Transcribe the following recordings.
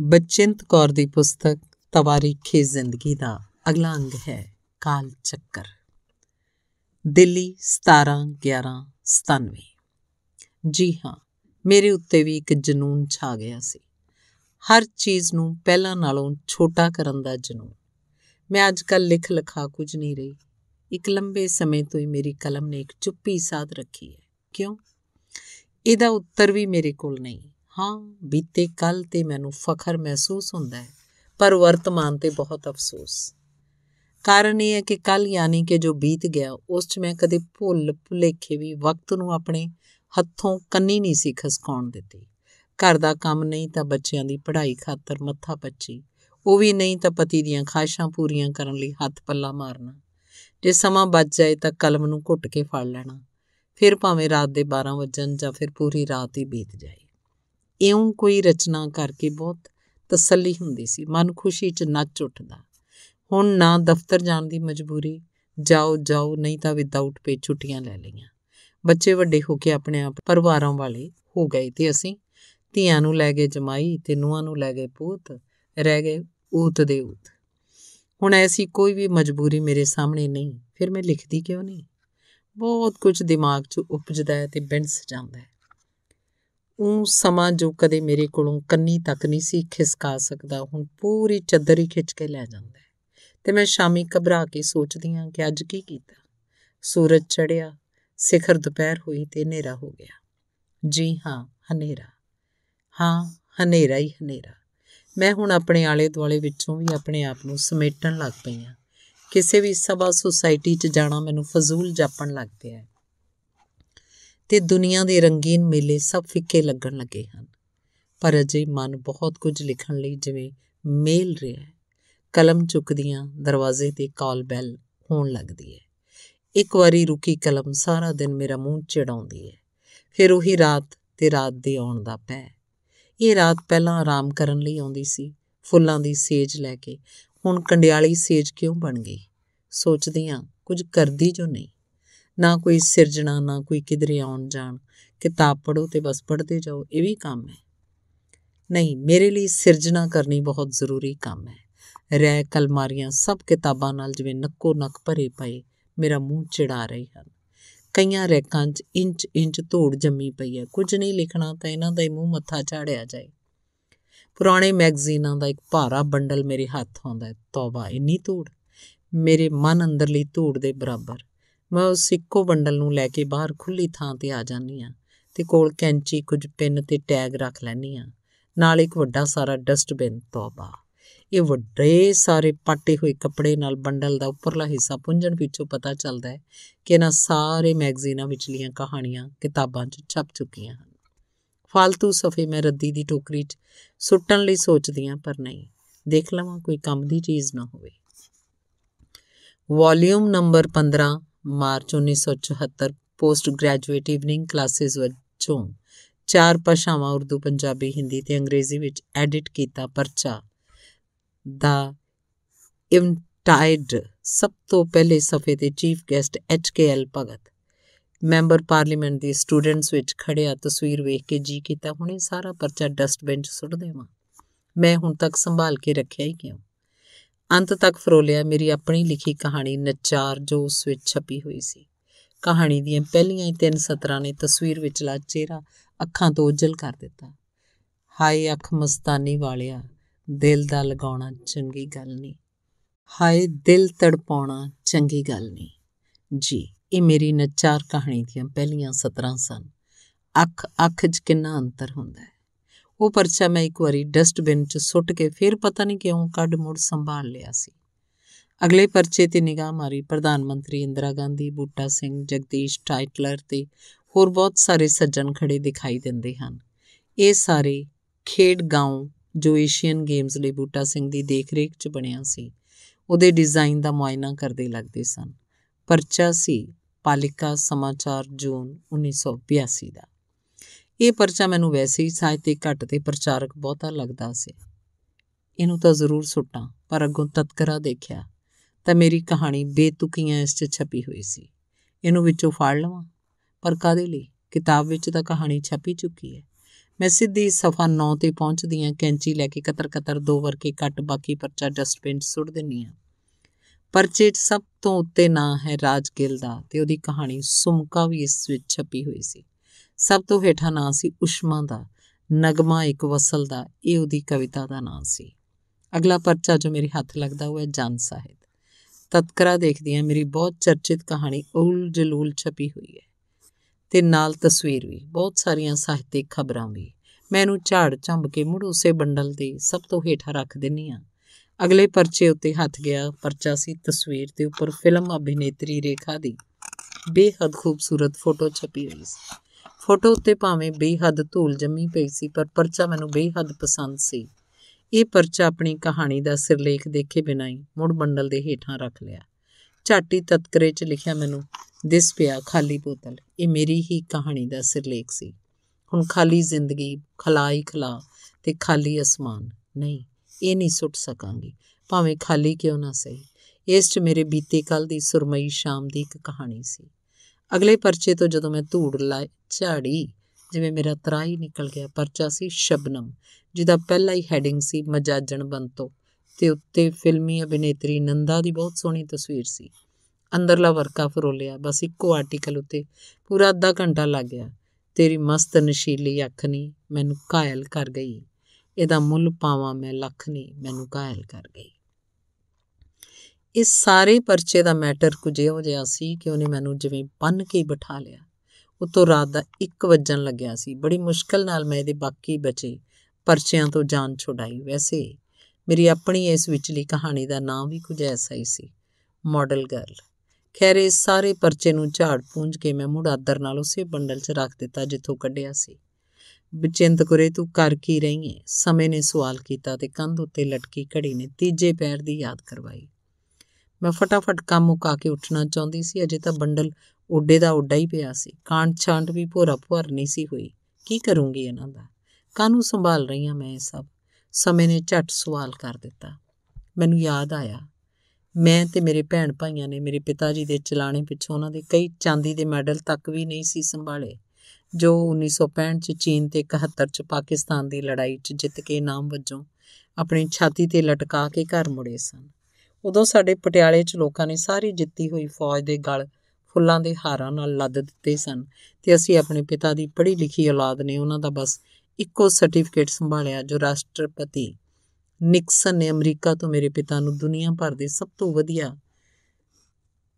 ਬਚਿੰਤ ਕੌਰ ਦੀ ਪੁਸਤਕ ਤਵਾਰੀਖੇ ਜ਼ਿੰਦਗੀ ਦਾ ਅਗਲਾ ਅੰਗ ਹੈ ਕਾਲ ਚੱਕਰ। ਦਿੱਲੀ 17/11/97 ਜੀ ਹਾਂ, ਮੇਰੇ ਉੱਤੇ ਵੀ ਇੱਕ ਜਨੂਨ ਛਾ ਗਿਆ ਸੀ। ਹਰ ਚੀਜ਼ ਨੂੰ ਪਹਿਲਾਂ ਨਾਲੋਂ ਛੋਟਾ ਕਰਨ ਦਾ ਜਨੂਨ। ਮੈਂ ਅੱਜਕੱਲ ਲਿਖ ਲਿਖਾ ਕੁਝ ਨਹੀਂ ਰਹੀ। ਇੱਕ ਲੰਬੇ ਸਮੇਂ ਤੋਂ ਹੀ ਮੇਰੀ ਕਲਮ ਨੇ ਇੱਕ ਚੁੱਪੀ ਸਾਧ ਰੱਖੀ ਹੈ। ਕਿਉਂ? ਇਹਦਾ ਉੱਤਰ ਵੀ ਮੇਰੇ ਕੋਲ ਨਹੀਂ। ਹਾਂ, ਬੀਤੇ ਕੱਲ ਤੇ ਮੈਨੂੰ ਫਖਰ ਮਹਿਸੂਸ ਹੁੰਦਾ ਹੈ, ਪਰ ਵਰਤਮਾਨ ਤੇ ਬਹੁਤ ਅਫਸੋਸ। ਕਾਰਨ ਇਹ ਹੈ ਕਿ ਕੱਲ ਯਾਨੀ ਕਿ ਜੋ ਬੀਤ ਗਿਆ, ਉਸ 'ਚ ਮੈਂ ਕਦੇ ਭੁੱਲ, ਭੁਲੇਖੇ ਵੀ ਵਕਤ ਨੂੰ ਆਪਣੇ ਹੱਥੋਂ ਕੰਨੀ ਨਹੀਂ ਸੀ ਖਸਕਾਉਣ ਦਿੱਤੀ। ਘਰ ਦਾ ਕੰਮ ਨਹੀਂ ਤਾਂ ਬੱਚਿਆਂ ਦੀ ਪੜ੍ਹਾਈ ਖਾਤਰ ਮੱਥਾ ਪੱਚੀ, ਉਹ ਵੀ ਨਹੀਂ ਤਾਂ ਪਤੀ ਦੀਆਂ ਖਾਸ਼ਾਂ ਪੂਰੀਆਂ ਕਰਨ ਲਈ ਹੱਥ ਪੱਲਾ ਮਾਰਨਾ। ਜੇ ਸਮਾਂ ਬਚ ਜਾਏ ਤਾਂ ਕਲਮ ਨੂੰ ਘੁੱਟ ਕੇ ਫੜ ਲੈਣਾ, ਫਿਰ ਭਾਵੇਂ ਰਾਤ ਦੇ 12 ਵਜਣ ਜਾਂ ਫਿਰ ਪੂਰੀ ਰਾਤ ਹੀ ਬੀਤ ਜਾਏ। ਇਉਂ ਕੋਈ ਰਚਨਾ ਕਰਕੇ ਬਹੁਤ ਤਸੱਲੀ ਹੁੰਦੀ ਸੀ। ਮਨ ਖੁਸ਼ੀ 'ਚ ਨੱਚ ਉੱਠਦਾ। ਹੁਣ ਨਾ ਦਫ਼ਤਰ ਜਾਣ ਦੀ ਮਜਬੂਰੀ, ਜਾਓ ਜਾਓ, ਨਹੀਂ ਤਾਂ ਵਿਦਆਊਟ ਪੇ ਛੁੱਟੀਆਂ ਲੈ ਲਈਆਂ। ਬੱਚੇ ਵੱਡੇ ਹੋ ਕੇ ਆਪਣੇ ਆਪ ਪਰਿਵਾਰਾਂ ਵਾਲੇ ਹੋ ਗਏ ਤੇ ਅਸੀਂ ਧੀਆਂ ਨੂੰ ਲੈ ਗਏ ਜਮਾਈ ਤੇ ਨੂੰਹਾਂ ਨੂੰ ਲੈ ਗਏ ਪੂਤ, ਰਹਿ ਗਏ ਊਤ ਦੇ ਊਤ। ਹੁਣ ਐਸੀ ਕੋਈ ਵੀ ਮਜਬੂਰੀ ਮੇਰੇ ਸਾਹਮਣੇ ਨਹੀਂ, ਫਿਰ ਮੈਂ ਲਿਖਦੀ ਕਿਉਂ ਨਹੀਂ? ਬਹੁਤ ਕੁਝ ਦਿਮਾਗ 'ਚ ਉਪਜਦਾ ਹੈ ਤੇ ਬਿੰਸ ਜਾਂਦਾ ਹੈ। ਉਹ ਸਮਾਂ ਜੋ ਕਦੇ ਮੇਰੇ ਕੋਲੋਂ ਕੰਨੀ ਤੱਕ ਨਹੀਂ ਸੀ ਖਿਸਕਾ ਸਕਦਾ, ਹੁਣ ਪੂਰੀ ਚੱਦਰ ਹੀ ਖਿੱਚ ਕੇ ਲੈ ਜਾਂਦਾ ਹੈ। ਤੇ ਮੈਂ ਸ਼ਾਮੀ ਘਬਰਾ ਕੇ ਸੋਚਦੀ ਹਾਂ ਕਿ ਅੱਜ ਕੀ ਕੀਤਾ। ਸੂਰਜ ਚੜਿਆ ਸਿਖਰ ਦੁਪਹਿਰ ਹੋਈ ਤੇ ਹਨੇਰਾ ਹੋ ਗਿਆ। ਜੀ ਹਾਂ, ਹਨੇਰਾ। ਹਾਂ, ਹਨੇਰਾ ਹੀ ਹਨੇਰਾ। ਮੈਂ ਹੁਣ ਆਪਣੇ ਆਲੇ ਦੁਆਲੇ ਵਿੱਚੋਂ ਵੀ ਆਪਣੇ ਆਪ ਨੂੰ ਸਮੇਟਣ ਲੱਗ ਪਈ ਹਾਂ। ਕਿਸੇ ਵੀ ਸਭਾ ਸੁਸਾਇਟੀ 'ਚ ਜਾਣਾ ਮੈਨੂੰ ਫਜ਼ੂਲ ਜਾਪਣ ਲੱਗ ਪਿਆ ਹੈ। ਤੇ ਦੁਨੀਆ ਦੇ ਰੰਗੀਨ ਮੇਲੇ ਸਭ ਫਿੱਕੇ ਲੱਗਣ ਲੱਗੇ ਹਨ। ਪਰ ਅਜੇ ਮਨ ਬਹੁਤ ਕੁਝ ਲਿਖਣ ਲਈ ਜਿਵੇਂ ਮੇਲ ਰਿਹਾ ਹੈ। ਕਲਮ ਚੁੱਕਦੀਆਂ ਦਰਵਾਜ਼ੇ ਤੇ ਕਾਲ ਬੈਲ ਹੋਣ ਲੱਗਦੀ ਹੈ। ਇੱਕ ਵਾਰੀ ਰੁਕੀ ਕਲਮ ਸਾਰਾ ਦਿਨ ਮੇਰਾ ਮੂੰਹ ਚੜਾਉਂਦੀ ਹੈ। ਫਿਰ ਉਹੀ ਰਾਤ ਤੇ ਰਾਤ ਦੇ ਆਉਣ ਦਾ ਪੈ। ਇਹ ਰਾਤ ਪਹਿਲਾਂ ਆਰਾਮ ਕਰਨ ਲਈ ਆਉਂਦੀ ਸੀ। ਫੁੱਲਾਂ ਦੀ ਸੇਜ ਲੈ ਕੇ। ਹੁਣ ਕੰਡਿਆਲੀ ਸੇਜ ਕਿਉਂ ਬਣ ਗਈ? ਸੋਚਦੀ ਆ ਕੁਝ ਕਰਦੀ ਜੋ ਨਹੀਂ। ਨਾ ਕੋਈ ਸਿਰਜਣਾ ਨਾ ਕੋਈ ਕਿਧਰੇ ਆਉਣ ਜਾਣ। ਕਿਤਾਬ ਪੜੋ ਤੇ ਬਸ ਪੜ੍ਹਦੇ ਜਾਓ, ਇਹ ਵੀ ਕੰਮ ਹੈ। ਨਹੀਂ, ਮੇਰੇ ਲਈ ਸਿਰਜਣਾ ਕਰਨੀ ਬਹੁਤ ਜ਼ਰੂਰੀ ਕੰਮ ਹੈ। ਰਹਿ ਕਲਮਾਰੀਆਂ ਸਭ ਕਿਤਾਬਾਂ ਨਾਲ ਜਿਵੇਂ ਨੱਕੋ ਨੱਕ ਭਰੇ ਪਏ, ਮੇਰਾ ਮੂੰਹ ਚਿੜਾ ਰਹੀ ਹਨ। ਕਈਆਂ ਰੈਕਾਂ 'ਚ ਇੰਚ ਇੰਚ ਧੂੜ ਜੰਮੀ ਪਈ ਹੈ। ਕੁਝ ਨਹੀਂ ਲਿਖਣਾ ਤਾਂ ਇਹਨਾਂ ਦਾ ਹੀ ਮੂੰਹ ਮੱਥਾ ਝਾੜਿਆ ਜਾਏ। ਪੁਰਾਣੇ ਮੈਗਜ਼ੀਨਾਂ ਦਾ ਇੱਕ ਭਾਰਾ ਬੰਡਲ ਮੇਰੇ ਹੱਥ ਆਉਂਦਾ ਹੈ। ਤੌਬਾ, ਇੰਨੀ ਧੂੜ? ਮੇਰੇ ਮਨ ਅੰਦਰਲੀ ਧੂੜ ਦੇ ਬਰਾਬਰ। ਮੈਂ ਉਸ ਇੱਕੋ ਬੰਡਲ ਨੂੰ ਲੈ ਕੇ ਬਾਹਰ ਖੁੱਲੀ ਥਾਂ ਤੇ ਆ ਜਾਂਦੀ ਆ ਤੇ ਕੋਲ ਕੈਂਚੀ, ਕੁਝ ਪਿੰਨ ਤੇ ਟੈਗ ਰੱਖ ਲੈਣੀ ਆ ਨਾਲ ਇੱਕ ਵੱਡਾ ਸਾਰਾ ਡਸਟਬਿਨ, ਤੋਬਾ। ਇਹ ਵੱਡੇ ਸਾਰੇ ਪਾਟੇ ਹੋਏ ਕੱਪੜੇ ਨਾਲ ਬੰਡਲ ਦਾ ਉੱਪਰਲਾ ਹਿੱਸਾ ਪੁੰਝਣ ਪਿੱਛੋਂ ਪਤਾ ਚੱਲਦਾ ਹੈ ਕਿ ਇਹਨਾਂ ਸਾਰੇ ਮੈਗਜ਼ੀਨਾਂ ਵਿਚਲੀਆਂ ਕਹਾਣੀਆਂ ਕਿਤਾਬਾਂ 'ਚ ਛਪ ਚੁੱਕੀਆਂ ਹਨ। ਫालतू ਸਫੇ ਮੈਂ ਰੱਦੀ ਦੀ ਟੋਕਰੀ 'ਚ ਸੁੱਟਣ ਲਈ ਸੋਚਦੀ ਆ ਪਰ ਨਹੀਂ। ਦੇਖ ਲਵਾਂ ਕੋਈ ਕੰਮ ਦੀ ਚੀਜ਼ ਨਾ ਹੋਵੇ। Volume number 15 March 1974 post graduate evening classes ਵਿੱਚੋਂ ਚਾਰ ਭਾਸ਼ਾਵਾਂ ਉਰਦੂ, ਪੰਜਾਬੀ, ਹਿੰਦੀ ਤੇ ਅੰਗਰੇਜ਼ੀ ਵਿੱਚ ਐਡਿਟ ਕੀਤਾ ਪਰਚਾ। ਦਾ ਇਵਨਟਾਈਡ ਸਭ ਤੋਂ ਪਹਿਲੇ ਸਫੇ ਤੇ chief guest H K L Bhagat. Member parliament ਦੀ ਸਟੂਡੈਂਟਸ ਵਿੱਚ ਖੜਿਆ ਤਸਵੀਰ ਵੇਖ ਕੇ ਜੀ ਕੀਤਾ, ਹੁਣੇ ਸਾਰਾ ਪਰਚਾ ਡਸਟਬਿਨ 'ਚ ਸੁੱਟ ਦੇਵਾਂ। ਮੈਂ ਹੁਣ ਤੱਕ ਸੰਭਾਲ ਕੇ ਰੱਖਿਆ ਹੀ ਕਿਉਂ? ਅੰਤ ਤੱਕ ਫਰੋਲਿਆ ਮੇਰੀ ਆਪਣੀ ਲਿਖੀ ਕਹਾਣੀ ਨਚਾਰ ਜੋ ਉਸ ਵਿੱਚ ਛਪੀ ਹੋਈ ਸੀ। ਕਹਾਣੀ ਦੀਆਂ ਪਹਿਲੀਆਂ ਹੀ ਤਿੰਨ ਸਤਰਾਂ ਨੇ ਤਸਵੀਰ ਵਿਚਲਾ ਚਿਹਰਾ ਅੱਖਾਂ ਤੋਂ ਉਜਲ ਕਰ ਦਿੱਤਾ। ਹਾਏ ਅੱਖ ਮਸਤਾਨੀ ਵਾਲਿਆ, ਦਿਲ ਦਾ ਲਗਾਉਣਾ ਚੰਗੀ ਗੱਲ ਨਹੀਂ ਹਾਏ ਦਿਲ ਤੜਪਾਉਣਾ ਚੰਗੀ ਗੱਲ ਨਹੀਂ ਜੀ, ਇਹ ਮੇਰੀ ਨਚਾਰ ਕਹਾਣੀ ਦੀਆਂ ਪਹਿਲੀਆਂ ਸਤਰਾਂ ਸਨ। ਅੱਖ ਅੱਖ 'ਚ ਕਿੰਨਾ ਅੰਤਰ ਹੁੰਦਾ ਹੈ। ਉਹ ਪਰਚਾ ਮੈਂ ਇੱਕ ਵਾਰੀ ਡਸਟਬਿਨ 'ਚ ਸੁੱਟ ਕੇ ਫਿਰ ਪਤਾ ਨਹੀਂ ਕਿਉਂ ਕੱਢ ਮੁੜ ਸੰਭਾਲ ਲਿਆ ਸੀ। ਅਗਲੇ ਪਰਚੇ ਤੇ ਨਿਗਾਹ ਮਾਰੀ ਪ੍ਰਧਾਨ ਮੰਤਰੀ ਇੰਦਰਾ ਗਾਂਧੀ, ਬੂਟਾ ਸਿੰਘ, ਜਗਦੀਸ਼ ਟਾਈਟਲਰ ਤੇ ਹੋਰ ਬਹੁਤ ਸਾਰੇ ਸੱਜਣ ਖੜੇ ਦਿਖਾਈ ਦਿੰਦੇ ਹਨ। ਇਹ ਸਾਰੇ ਖੇਡ ਗਾਉਂ ਜੋ ਏਸ਼ੀਅਨ ਗੇਮਸ ਲਈ ਬੂਟਾ ਸਿੰਘ ਦੀ ਦੇਖਰੇਖ 'ਚ ਬਣਿਆ ਸੀ, ਉਹਦੇ ਡਿਜ਼ਾਈਨ ਦਾ ਮੁਆਇਨਾ ਕਰਦੇ ਲੱਗਦੇ ਸਨ। ਪਰਚਾ ਸੀ ਪਾਲਿਕਾ ਸਮਾਚਾਰ ਜੂਨ 1982 ਦਾ। ਇਹ ਪਰਚਾ ਮੈਨੂੰ ਵੈਸੇ ਹੀ ਸਾਹਿਤਿਕ ਘੱਟ ਤੇ ਪ੍ਰਚਾਰਕ ਬਹੁਤਾ ਲੱਗਦਾ ਸੀ। ਇਹਨੂੰ ਤਾਂ ਜ਼ਰੂਰ ਸੁੱਟਾਂ, ਪਰ ਅੱਗੋਂ ਤਤਕਰਾ ਦੇਖਿਆ ਤਾਂ ਮੇਰੀ ਕਹਾਣੀ ਬੇਤੁਕੀਆਂ ਇਸ 'ਚ ਛਪੀ ਹੋਈ ਸੀ। ਇਹਨੂੰ ਵਿੱਚੋਂ ਫਾੜ ਲਵਾਂ? ਪਰ ਕਾਦੇ ਲਈ? ਕਿਤਾਬ ਵਿੱਚ ਤਾਂ ਕਹਾਣੀ ਛਪੀ ਚੁੱਕੀ ਹੈ। ਮੈਂ ਸਿੱਧੀ ਸਫਾ 9 ਤੇ ਪਹੁੰਚਦੀ ਆ ਕੈਂਚੀ ਲੈ ਕੇ ਕਤਰ ਕਤਰ ਦੋ ਵਰਕੇ ਕੱਟ ਬਾਕੀ ਪਰਚਾ ਡਸਟਬਿਨ 'ਚ ਸੁੱਟ ਦਿੰਨੀ ਆ ਪਰਚੇ 'ਚ ਸਭ ਤੋਂ ਉੱਤੇ ਨਾਂ ਹੈ ਰਾਜਗਿਲ ਦਾ ਤੇ ਉਹਦੀ ਕਹਾਣੀ ਸੁਮਕਾ ਵੀ ਇਸ ਵਿੱਚ ਛਪੀ ਹੋਈ ਸੀ। ਸਭ ਤੋਂ ਹੇਠਾਂ ਨਾਂ ਸੀ ਉਸ਼ਮਾ ਦਾ, ਨਗਮਾ ਇੱਕ ਵਸਲ ਦਾ, ਇਹ ਉਹਦੀ ਕਵਿਤਾ ਦਾ ਨਾਂ ਸੀ। ਅਗਲਾ ਪਰਚਾ ਜੋ ਮੇਰੇ ਹੱਥ ਲੱਗਦਾ ਉਹ ਹੈ ਜਨ ਸਾਹਿਤ ਤਤਕਰਾ ਦੇਖਦੀ ਆ ਮੇਰੀ ਬਹੁਤ ਚਰਚਿਤ ਕਹਾਣੀ ਉਲ ਜਲੂਲ ਛਪੀ ਹੋਈ ਹੈ। ਤੇ ਨਾਲ ਤਸਵੀਰ ਵੀ, ਬਹੁਤ ਸਾਰੀਆਂ ਸਾਹਿਤਿਕ ਖਬਰਾਂ ਵੀ। ਮੈਨੂੰ ਝਾੜ ਝੰਬ ਕੇ ਮੁੜ ਉਸੇ ਬੰਡਲ ਦੇ ਸਭ ਤੋਂ ਹੇਠਾਂ ਰੱਖ ਦਿੰਨੀ ਆ ਅਗਲੇ ਪਰਚੇ ਉੱਤੇ ਹੱਥ ਗਿਆ ਪਰਚਾ ਸੀ ਤਸਵੀਰ ਤੇ ਉੱਪਰ ਫਿਲਮ ਅਭਿਨੇਤਰੀ ਰੇਖਾ ਦੀ। ਬੇਹੱਦ ਖੂਬਸੂਰਤ ਫੋਟੋ ਛਪੀ ਹੋਈ ਸੀ। ਫੋਟੋ ਉੱਤੇ ਭਾਵੇਂ ਬੇਹੱਦ ਧੂਲ ਜੰਮੀ ਪਈ ਸੀ, ਪਰ ਪਰਚਾ ਮੈਨੂੰ ਬੇਹੱਦ ਪਸੰਦ ਸੀ। ਇਹ ਪਰਚਾ ਆਪਣੀ ਕਹਾਣੀ ਦਾ ਸਿਰਲੇਖ ਦੇਖੇ ਬਿਨਾਂ ਹੀ ਮੁੜ ਬੰਡਲ ਦੇ ਹੇਠਾਂ ਰੱਖ ਲਿਆ। ਝਾਟੀ ਤਤਕਰੇ 'ਚ ਲਿਖਿਆ ਮੈਨੂੰ, ਦਿਸ ਪਿਆ ਖਾਲੀ ਬੋਤਲ। ਇਹ ਮੇਰੀ ਹੀ ਕਹਾਣੀ ਦਾ ਸਿਰਲੇਖ ਸੀ। ਹੁਣ ਖਾਲੀ ਜ਼ਿੰਦਗੀ, ਖਲਾਈ ਖਲਾ ਤੇ ਖਾਲੀ ਅਸਮਾਨ। ਨਹੀਂ, ਇਹ ਨਹੀਂ ਸੁੱਟ ਸਕਾਂਗੀ। ਭਾਵੇਂ ਖਾਲੀ ਕਿਉਂ ਨਾ ਸਹੀ, ਇਸ 'ਚ ਮੇਰੇ ਬੀਤੇ ਕੱਲ ਦੀ ਸੁਰਮਈ ਸ਼ਾਮ ਦੀ ਇੱਕ ਕਹਾਣੀ ਸੀ। ਅਗਲੇ ਪਰਚੇ ਤੋਂ ਜਦੋਂ ਮੈਂ ਧੂੜ ਲਾਇ ਝਾੜੀ, ਜਿਵੇਂ ਮੇਰਾ ਤਰਾਈ ਨਿਕਲ ਗਿਆ, ਪਰਚਾ ਸੀ ਸ਼ਬਨਮ, ਜਿਹਦਾ ਪਹਿਲਾ ਹੀ ਹੈਡਿੰਗ ਸੀ ਮਜਾਜਣ ਬੰਤੋ, ਤੇ ਉੱਤੇ ਫਿਲਮੀ ਅਭਿਨੇਤਰੀ ਨੰਦਾ ਦੀ ਬਹੁਤ ਸੋਹਣੀ ਤਸਵੀਰ ਸੀ। ਅੰਦਰਲਾ ਵਰਕਾ ਫਰੋਲਿਆ, ਬਸ ਇੱਕੋ ਆਰਟੀਕਲ ਉੱਤੇ ਪੂਰਾ ਅੱਧਾ ਘੰਟਾ ਲੱਗ ਗਿਆ। ਤੇਰੀ ਮਸਤ ਨਸ਼ੀਲੀ ਅੱਖ ਨਹੀਂ ਮੈਨੂੰ ਕਾਇਲ ਕਰ ਗਈ। ਇਹਦਾ ਮੁੱਲ ਪਾਵਾਂ ਮੈਂ ਲੱਖ ਨਹੀਂ ਮੈਨੂੰ ਕਾਇਲ ਕਰ ਗਈ। ਇਸ ਸਾਰੇ ਪਰਚੇ ਦਾ ਮੈਟਰ ਕੁਝ ਇਹੋ ਜਿਹਾ ਸੀ ਕਿ ਉਹਨੇ ਮੈਨੂੰ ਜਿਵੇਂ ਬੰਨ ਕੇ ਬਿਠਾ ਲਿਆ। ਉਤੋਂ ਰਾਤ ਦਾ 1 ਵਜਣ ਲੱਗਿਆ ਸੀ। ਬੜੀ ਮੁਸ਼ਕਲ ਨਾਲ ਮੈਂ ਇਹਦੇ ਬਾਕੀ ਬਚੇ ਪਰਚਿਆਂ ਤੋਂ ਜਾਨ ਛੁਡਾਈ। ਵੈਸੇ ਮੇਰੀ ਆਪਣੀ ਇਸ ਵਿਚਲੀ ਕਹਾਣੀ ਦਾ ਨਾਮ ਵੀ ਕੁਝ ਐਸਾ ਹੀ ਸੀ, ਮਾਡਲ ਗਰਲ। ਖੈਰ ਇਸ ਸਾਰੇ ਪਰਚੇ ਨੂੰ ਝਾੜ ਪੂੰਝ ਕੇ ਮੈਂ ਮੁੜ ਆਦਰ ਨਾਲ ਉਸੇ ਬੰਡਲ 'ਚ ਰੱਖ ਦਿੱਤਾ ਜਿੱਥੋਂ ਕੱਢਿਆ ਸੀ। ਬਚਿੰਤ ਕੁਰੇ, ਤੂੰ ਕਰ ਕੀ ਰਹੀ ਹੈ ਸਮੇਂ ਨੇ ਸਵਾਲ ਕੀਤਾ ਤੇ ਕੰਧ ਉੱਤੇ ਲਟਕੀ ਘੜੀ ਨੇ ਤੀਜੇ ਪੈਰ ਦੀ ਯਾਦ ਕਰਵਾਈ। ਮੈਂ ਫਟਾਫਟ ਕੰਮ ਮੁਕਾ ਕੇ ਉੱਠਣਾ ਚਾਹੁੰਦੀ ਸੀ, ਅਜੇ ਤਾਂ ਬੰਡਲ ਓਡੇ ਦਾ ਓਡਾ ਹੀ ਪਿਆ ਸੀ। ਕਾਂਟ ਛਾਂਟ ਵੀ ਭੋਰਾ ਭੁਰ ਨਹੀਂ ਸੀ ਹੋਈ। ਕੀ ਕਰੂੰਗੀ ਇਹਨਾਂ ਦਾ? ਕਾਨੂੰ ਸੰਭਾਲ ਰਹੀ ਹਾਂ ਮੈਂ ਇਹ ਸਭ? ਸਮੇਂ ਨੇ ਝਟ ਸਵਾਲ ਕਰ ਦਿੱਤਾ। ਮੈਨੂੰ ਯਾਦ ਆਇਆ। ਮੈਂ ਤੇ ਮੇਰੇ ਭੈਣ ਭਾਈਆਂ ਨੇ ਮੇਰੇ ਪਿਤਾ ਜੀ ਦੇ ਚਲਾਣੇ ਪਿੱਛੋਂ ਉਹਨਾਂ ਦੇ ਕਈ ਚਾਂਦੀ ਦੇ ਮੈਡਲ ਤੱਕ ਵੀ ਨਹੀਂ ਸੀ ਸੰਭਾਲੇ, ਜੋ 1965 ਚ ਚੀਨ ਤੇ 71 ਚ ਪਾਕਿਸਤਾਨ ਦੀ ਲੜਾਈ ਚ ਜਿੱਤ ਕੇ ਨਾਮ ਵਜੋਂ ਆਪਣੀ ਛਾਤੀ ਤੇ ਲਟਕਾ ਕੇ ਘਰ ਮੁੜੇ ਸਨ। ਉਦੋਂ ਸਾਡੇ ਪਟਿਆਲੇ 'ਚ ਲੋਕਾਂ ਨੇ ਸਾਰੀ ਜਿੱਤੀ ਹੋਈ ਫੌਜ ਦੇ ਗਲ ਫੁੱਲਾਂ ਦੇ ਹਾਰਾਂ ਨਾਲ ਲੱਦ ਦਿੱਤੇ ਸਨ ਤੇ ਅਸੀਂ ਆਪਣੇ ਪਿਤਾ ਦੀ ਪੜ੍ਹੀ ਲਿਖੀ ਔਲਾਦ ਨੇ ਉਹਨਾਂ ਦਾ ਬਸ ਇੱਕੋ ਸਰਟੀਫਿਕੇਟ ਸੰਭਾਲਿਆ ਜੋ ਰਾਸ਼ਟਰਪਤੀ ਨਿਕਸਨ ਨੇ ਅਮਰੀਕਾ ਤੋਂ ਮੇਰੇ ਪਿਤਾ ਨੂੰ ਦੁਨੀਆ ਭਰ ਦੇ ਸਭ ਤੋਂ ਵਧੀਆ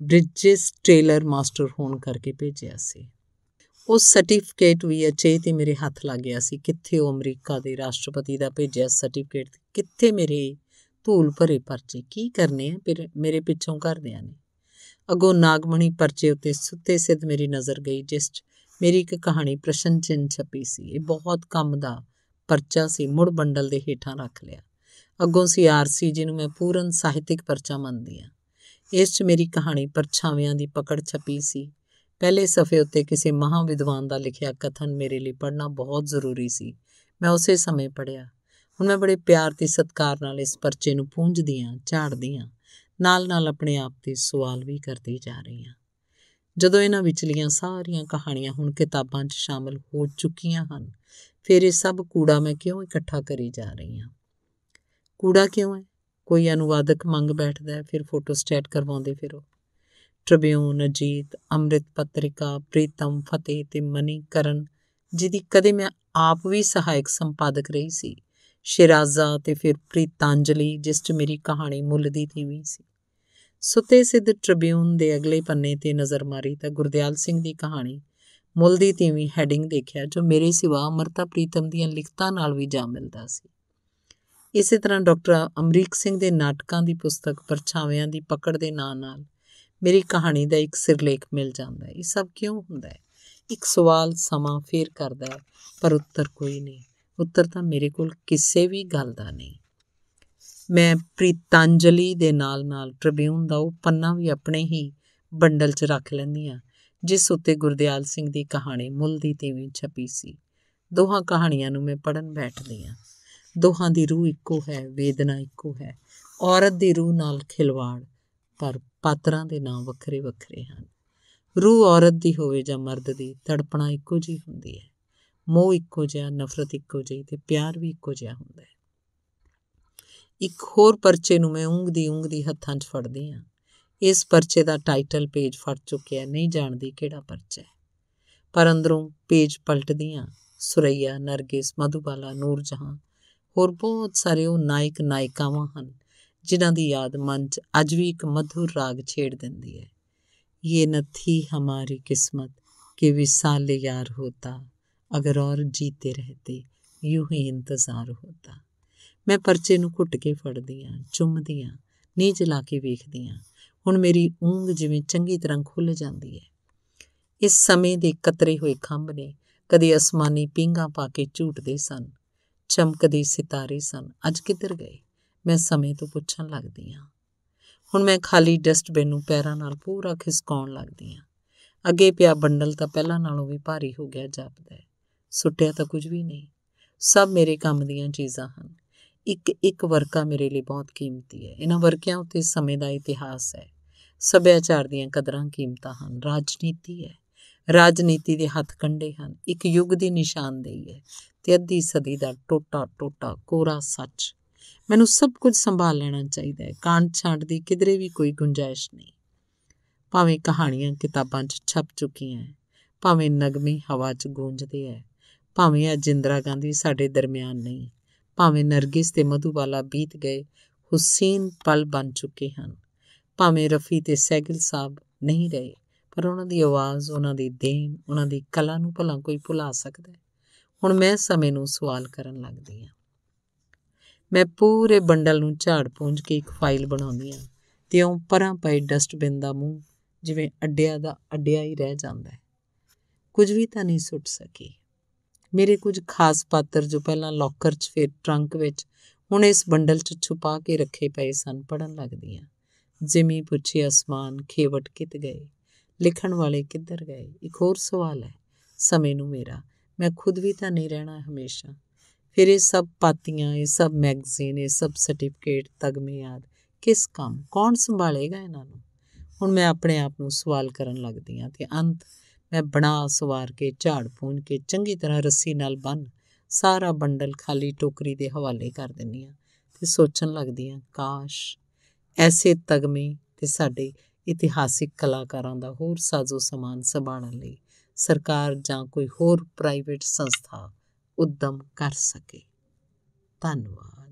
ਬ੍ਰਿਜਿਸ ਟੇਲਰ ਮਾਸਟਰ ਹੋਣ ਕਰਕੇ ਭੇਜਿਆ ਸੀ। ਉਸ ਸਰਟੀਫਿਕੇਟ ਵੀ ਅਚੇ ਤੇ ਮੇਰੇ ਹੱਥ ਲੱਗ ਗਿਆ ਸੀ ਕਿੱਥੇ ਉਹ ਅਮਰੀਕਾ ਦੇ ਰਾਸ਼ਟਰਪਤੀ ਦਾ ਭੇਜਿਆ ਸਰਟੀਫਿਕੇਟ ਕਿੱਥੇ ਮੇਰੇ ਧੂਲ ਭਰੇ ਪਰਚੇ। ਕੀ ਕਰਨੇ ਆ? ਫਿਰ ਮੇਰੇ ਪਿੱਛੋਂ ਕਰਦਿਆਂ ਨੇ। ਅਗੋ ਨਾਗਮਣੀ ਪਰਚੇ ਉੱਤੇ ਸੁੱਤੇ ਸਿੱਧ ਮੇਰੀ ਨਜ਼ਰ ਗਈ, ਜਿਸ 'ਚ ਮੇਰੀ ਇੱਕ ਕਹਾਣੀ ਪ੍ਰਸ਼ਨ ਚਿੰਨ ਛਪੀ ਸੀ। ਇਹ ਬਹੁਤ ਕੰਮ ਦਾ ਪਰਚਾ ਸੀ, ਮੁੜ ਬੰਡਲ ਦੇ ਹੇਠਾਂ ਰੱਖ ਲਿਆ। ਅੱਗੋਂ ਸੀ ਆਰਸੀ, ਜਿਹਨੂੰ ਮੈਂ ਪੂਰਨ ਸਾਹਿਤਿਕ ਪਰਚਾ ਮੰਨਦੀ ਆ ਇਸ 'ਚ ਮੇਰੀ ਕਹਾਣੀ ਪਰਛਾਵਿਆਂ ਦੀ ਪਕੜ ਛਪੀ ਸੀ। ਪਹਿਲੇ ਸਫੇ ਉੱਤੇ ਕਿਸੇ ਮਹਾ ਵਿਦਵਾਨ ਦਾ ਲਿਖਿਆ ਕਥਨ ਮੇਰੇ ਲਈ ਪੜ੍ਹਨਾ ਬਹੁਤ ਜ਼ਰੂਰੀ ਸੀ। ਮੈਂ ਉਸੇ ਸਮੇਂ ਪੜ੍ਹਿਆ। ਹੁਣ ਮੈਂ ਬੜੇ ਪਿਆਰ ਤੇ ਸਤਿਕਾਰ ਨਾਲ ਇਸ ਪਰਚੇ ਨੂੰ ਪੂੰਝਦੀ ਆ, ਝਾੜਦੀ ਆ ਨਾਲ-ਨਾਲ ਆਪਣੇ ਆਪ ਤੇ ਸਵਾਲ ਵੀ ਕਰਦੀ ਜਾ ਰਹੀ ਆ। ਜਦੋਂ ਇਹਨਾਂ ਵਿਚਲੀਆਂ ਸਾਰੀਆਂ ਕਹਾਣੀਆਂ ਹੁਣ ਕਿਤਾਬਾਂ 'ਚ ਸ਼ਾਮਲ ਹੋ ਚੁੱਕੀਆਂ ਹਨ, ਫਿਰ ਇਹ ਸਭ ਕੂੜਾ ਮੈਂ ਕਿਉਂ ਇਕੱਠਾ ਕਰੀ ਜਾ ਰਹੀ ਹਾਂ ਕੂੜਾ ਕਿਉਂ ਹੈ? ਕੋਈ ਅਨੁਵਾਦਕ ਮੰਗ ਬੈਠਦਾ ਹੈ, ਫਿਰ ਫੋਟੋ ਸਟੇਟ ਕਰਵਾਉਂਦੇ ਫਿਰੋ। ਟ੍ਰਿਬਿਊਨ, ਅਜੀਤ, ਅੰਮ੍ਰਿਤ ਪੱਤਰਿਕਾ, ਪ੍ਰੀਤਮ, ਫਤਿਹ ਤੇ ਮਨੀ ਕਰਨ ਜਿਹਦੀ ਕਦੇ ਮੈਂ ਆਪ ਵੀ ਸਹਾਇਕ ਸੰਪਾਦਕ ਰਹੀ ਸੀ ਸ਼ਿਰਾਜ਼ਾ ਤੇ ਫਿਰ ਪ੍ਰੀਤਾਂਜਲੀ, ਜਿਸ 'ਚ ਮੇਰੀ ਕਹਾਣੀ ਮੁੱਲ ਦੀ ਥੀਵੀਂ ਸੀ। ਸੁੱਤੇ ਸਿੱਧ ਟ੍ਰਿਬਿਊਨ ਦੇ ਅਗਲੇ ਪੰਨੇ ਤੇ ਨਜ਼ਰ ਮਾਰੀ ਤਾਂ ਗੁਰਦਿਆਲ ਸਿੰਘ ਦੀ ਕਹਾਣੀ ਮੁੱਲ ਦੀ ਤੀਵੀਂ ਹੈਡਿੰਗ ਦੇਖਿਆ, ਜੋ ਮੇਰੇ ਸਿਵਾ ਅਮਰਤਾ ਪ੍ਰੀਤਮ ਦੀਆਂ ਲਿਖਤਾਂ ਨਾਲ ਵੀ ਜਾ ਮਿਲਦਾ ਸੀ। ਇਸੇ ਤਰ੍ਹਾਂ ਡਾਕਟਰ ਅਮਰੀਕ ਸਿੰਘ ਦੇ ਨਾਟਕਾਂ ਦੀ ਪੁਸਤਕ ਪਰਛਾਵਿਆਂ ਦੀ ਪਕੜ ਦੇ ਨਾਂ ਨਾਲ ਮੇਰੀ ਕਹਾਣੀ ਦਾ ਇੱਕ ਸਿਰਲੇਖ ਮਿਲ ਜਾਂਦਾ ਹੈ। ਇਹ ਸਭ ਕਿਉਂ ਹੁੰਦਾ ਹੈ? ਇੱਕ ਸਵਾਲ ਸਮਾਂ ਫੇਰ ਕਰਦਾ ਹੈ, ਪਰ ਉੱਤਰ ਕੋਈ ਨਹੀਂ। ਉੱਤਰ ਤਾਂ ਮੇਰੇ ਕੋਲ ਕਿਸੇ ਵੀ ਗੱਲ ਦਾ ਨਹੀਂ। ਮੈਂ ਪ੍ਰੀਤਾਂਜਲੀ ਦੇ ਨਾਲ-ਨਾਲ ਟ੍ਰਿਬਿਊਨ ਦਾ ਉਹ ਪੰਨਾ ਵੀ ਆਪਣੇ ਹੀ ਬੰਡਲ 'ਚ ਰੱਖ ਲੈਂਦੀ ਆ ਜਿਸ ਉੱਤੇ ਗੁਰਦਿਆਲ ਸਿੰਘ ਦੀ ਕਹਾਣੀ ਮੁੱਲ ਦੀ ਤੀਵੀਂ ਛਪੀ ਸੀ। ਦੋਹਾਂ ਕਹਾਣੀਆਂ ਨੂੰ ਮੈਂ ਪੜਨ ਬੈਠਦੀ ਆ ਦੋਹਾਂ ਦੀ ਰੂਹ ਇੱਕੋ ਹੈ, ਵੇਦਨਾ ਇੱਕੋ ਹੈ। ਔਰਤ ਦੀ ਰੂਹ ਨਾਲ ਖਿਲਵਾੜ, ਪਰ ਪਾਤਰਾਂ ਦੇ ਨਾਮ ਵੱਖਰੇ ਵੱਖਰੇ ਹਨ। ਰੂਹ ਔਰਤ ਦੀ ਹੋਵੇ ਜਾਂ ਮਰਦ ਦੀ, ਤੜਪਣਾ ਇੱਕੋ ਜੀ ਹੁੰਦੀ ਹੈ। ਮੋਹ ਇੱਕੋ ਜਿਹਾ, ਨਫ਼ਰਤ ਇੱਕੋ ਜਿਹੀ ਤੇ ਪਿਆਰ ਵੀ ਇੱਕੋ ਜਿਹਾ ਹੁੰਦਾ ਹੈ। ਇੱਕ ਹੋਰ ਪਰਚੇ ਨੂੰ ਮੈਂ ਉਂਗਦੀ ਉਂਗਦੀ ਹੱਥਾਂ 'ਚ ਫੜਦੀ ਹਾਂ। ਇਸ ਪਰਚੇ ਦਾ ਟਾਈਟਲ ਪੇਜ ਫੜ ਚੁੱਕਿਆ, ਨਹੀਂ ਜਾਣਦੀ ਕਿਹੜਾ ਪਰਚਾ ਹੈ। ਪਰ ਅੰਦਰੋਂ ਪੇਜ ਪਲਟਦੀ ਹਾਂ ਸੁਰਈਆ, ਨਰਗਿਸ, ਮਧੂਬਾਲਾ, ਨੂਰਜਹਾਂ, ਹੋਰ ਬਹੁਤ ਸਾਰੇ ਉਹ ਨਾਇਕ ਨਾਇਕਾਵਾਂ ਹਨ, ਜਿਨ੍ਹਾਂ ਦੀ ਯਾਦ ਮਨ 'ਚ ਅੱਜ ਵੀ ਇੱਕ ਮਧੁਰ ਰਾਗ ਛੇੜ ਦਿੰਦੀ ਹੈ। ਇਹ ਨਥੀ ਹਮਾਰੀ ਕਿਸਮਤ, ਕਿ ਵਿਸਾਲ ਯਾਰ ਹੋਤਾ। होता ਅਗਰ ਔਰ ਜੀਤੇ ਰਹਤੇ, ਯੂੰ ਹੀ ਇੰਤਜ਼ਾਰ ਹੋਤਾ। ਮੈਂ ਪਰਚੇ ਨੂੰ ਘੁੱਟ ਕੇ ਫੜਦੀ ਆ ਚੁੰਮਦੀ ਆ ਨੀਚ ਲਾ ਕੇ ਵੇਖਦੀ ਆ ਹੁਣ ਮੇਰੀ ਉਂਗ ਜਿਵੇਂ ਚੰਗੀ ਤਰ੍ਹਾਂ ਖੁੱਲ ਜਾਂਦੀ ਹੈ। ਇਸ ਸਮੇਂ ਦੇ ਕਤਰੇ ਹੋਏ ਖੰਭ ਨੇ ਕਦੇ ਅਸਮਾਨੀ ਪਿੰਗਾ ਪਾ ਕੇ ਝੂਟਦੇ ਸਨ, ਚਮਕਦੇ ਸਿਤਾਰੇ ਸਨ। ਅੱਜ ਕਿੱਧਰ ਗਏ? ਮੈਂ ਸਮੇਂ ਤੋਂ ਪੁੱਛਣ ਲੱਗਦੀ ਆ ਹੁਣ ਮੈਂ ਖਾਲੀ ਡਸਟਬਿਨ ਨੂੰ ਪੈਰਾਂ ਨਾਲ ਪੂਰਾ ਖਿਸਕਾਉਣ ਲੱਗਦੀ ਆ ਅੱਗੇ ਪਿਆ ਬੰਡਲ ਤਾਂ ਪਹਿਲਾਂ ਨਾਲੋਂ ਵੀ ਭਾਰੀ ਹੋ ਗਿਆ ਜਾਪਦਾ ਹੈ। ਸੁੱਟਿਆ ਤਾਂ ਕੁਝ ਵੀ ਨਹੀਂ। ਸਭ ਮੇਰੇ ਕੰਮ ਦੀਆਂ ਚੀਜ਼ਾਂ ਹਨ। ਇੱਕ ਇੱਕ ਵਰਕਾ ਮੇਰੇ ਲਈ ਬਹੁਤ ਕੀਮਤੀ ਹੈ। ਇਹਨਾਂ ਵਰਕਿਆਂ ਉੱਤੇ ਸਮੇਂ ਦਾ ਇਤਿਹਾਸ ਹੈ। ਸੱਭਿਆਚਾਰ ਦੀਆਂ ਕਦਰਾਂ ਕੀਮਤਾਂ ਹਨ। ਰਾਜਨੀਤੀ ਹੈ। ਰਾਜਨੀਤੀ ਦੇ ਹੱਥ ਕੰਡੇ ਹਨ। ਇੱਕ ਯੁੱਗ ਦੀ ਨਿਸ਼ਾਨਦੇਹੀ ਹੈ ਤੇ ਅੱਧੀ ਸਦੀ ਦਾ ਟੋਟਾ ਟੋਟਾ, ਕੋਰਾ ਸੱਚ। ਮੈਨੂੰ ਸਭ ਕੁਝ ਸੰਭਾਲ ਲੈਣਾ ਚਾਹੀਦਾ ਹੈ। ਕਾਂਡ ਛਾਂਡ ਦੀ ਕਿਧਰੇ ਵੀ ਕੋਈ ਗੁੰਜਾਇਸ਼ ਨਹੀਂ। ਭਾਵੇਂ ਕਹਾਣੀਆਂ ਕਿਤਾਬਾਂ 'ਚ ਛਪ ਚੁੱਕੀਆਂ ਹੈ। ਭਾਵੇਂ ਨਗਮੇ ਹਵਾ 'ਚ ਗੂੰਜਦੇ ਹੈ। ਭਾਵੇਂ ਅੱਜ ਇੰਦਰਾ ਗਾਂਧੀ ਸਾਡੇ ਦਰਮਿਆਨ ਨਹੀਂ, ਭਾਵੇਂ ਨਰਗਿਸ ਤੇ ਮਧੂਬਾਲਾ ਬੀਤ ਗਏ, ਹੁਸੈਨ ਪਲ ਬਣ ਚੁੱਕੇ ਹਨ। ਭਾਵੇਂ ਰਫੀ ਤੇ ਸੈਗਲ ਸਾਹਿਬ ਨਹੀਂ ਰਹੇ, ਪਰ ਉਹਨਾਂ ਦੀ ਆਵਾਜ਼, ਉਹਨਾਂ ਦੀ ਦੇਣ, ਉਹਨਾਂ ਦੀ ਕਲਾ ਨੂੰ ਭਲਾ ਕੋਈ ਭੁਲਾ ਸਕਦਾ ਹੈ। ਹੁਣ ਮੈਂ ਸਮੇਂ ਨੂੰ ਸਵਾਲ ਕਰਨ ਲੱਗਦੀ ਹਾਂ। ਮੈਂ ਪੂਰੇ ਬੰਡਲ ਨੂੰ ਝਾੜ ਪੂੰਝ ਕੇ ਇੱਕ ਫਾਈਲ ਬਣਾਉਂਦੀ ਹਾਂ, ਤੇ ਉਹ ਪਰਾਂ ਪਏ ਡਸਟਬਿਨ ਦਾ ਮੂੰਹ ਜਿਵੇਂ ਅੱਡਿਆ ਦਾ ਅੱਡਿਆ ਹੀ ਰਹਿ ਜਾਂਦਾ ਹੈ। ਕੁਝ ਵੀ ਤਾਂ ਨਹੀਂ ਸੁੱਟ ਸਕੀ। ਮੇਰੇ ਕੁਝ ਖਾਸ ਪਾਤਰ ਜੋ ਪਹਿਲਾਂ ਲੋਕਰ 'ਚ ਫਿਰ ਟਰੰਕ ਵਿੱਚ, ਹੁਣ ਇਸ ਬੰਡਲ 'ਚ ਛੁਪਾ ਕੇ ਰੱਖੇ ਪਏ ਸਨ ਪੜਨ ਲੱਗਦੀਆਂ। ਜਿਮੀ ਪੁੱਛੀ, ਅਸਮਾਨ, ਖੇਵਟ ਕਿਤ ਗਏ? ਲਿਖਣ ਵਾਲੇ ਕਿੱਧਰ ਗਏ? ਇੱਕ ਹੋਰ ਸਵਾਲ ਹੈ ਸਮੇਂ ਨੂੰ ਮੇਰਾ। ਮੈਂ ਖੁਦ ਵੀ ਤਾਂ ਨਹੀਂ ਰਹਿਣਾ ਹਮੇਸ਼ਾ। ਫਿਰ ਇਹ ਸਭ ਪਾਤੀਆਂ, ਇਹ ਸਭ ਮੈਗਜ਼ੀਨ ਇਹ ਸਭ ਸਰਟੀਫਿਕੇਟ ਤਗਮੇ, ਯਾਦ, ਕਿਸ ਕੰਮ? ਕੌਣ ਸੰਭਾਲੇਗਾ ਇਹਨਾਂ ਨੂੰ? ਹੁਣ ਮੈਂ ਆਪਣੇ ਆਪ ਨੂੰ ਸਵਾਲ ਕਰਨ ਲੱਗਦੀ ਹਾਂ ਤੇ ਅੰਤ ਮੈਂ ਬਣਾ ਸਵਾਰ ਕੇ, ਝਾੜ ਪੂੰਝ ਕੇ, ਚੰਗੀ ਤਰ੍ਹਾਂ ਰੱਸੀ ਨਾਲ ਬੰਨ ਸਾਰਾ ਬੰਡਲ ਖਾਲੀ ਟੋਕਰੀ ਦੇ ਹਵਾਲੇ ਕਰ ਦਿੰਨੀ ਆ ਤੇ ਸੋਚਣ ਲੱਗਦੀ ਆ ਕਾਸ਼ ਐਸੇ ਤਗਮੇ ਤੇ ਸਾਡੇ ਇਤਿਹਾਸਿਕ ਕਲਾਕਾਰਾਂ ਦਾ ਹੋਰ ਸਾਜ਼ੋ ਸਮਾਨ ਸੰਭਾਲਣ ਲਈ ਸਰਕਾਰ ਜਾਂ ਕੋਈ ਹੋਰ ਪ੍ਰਾਈਵੇਟ ਸੰਸਥਾ ਉਦਮ ਕਰ ਸਕੇ। ਧੰਨਵਾਦ।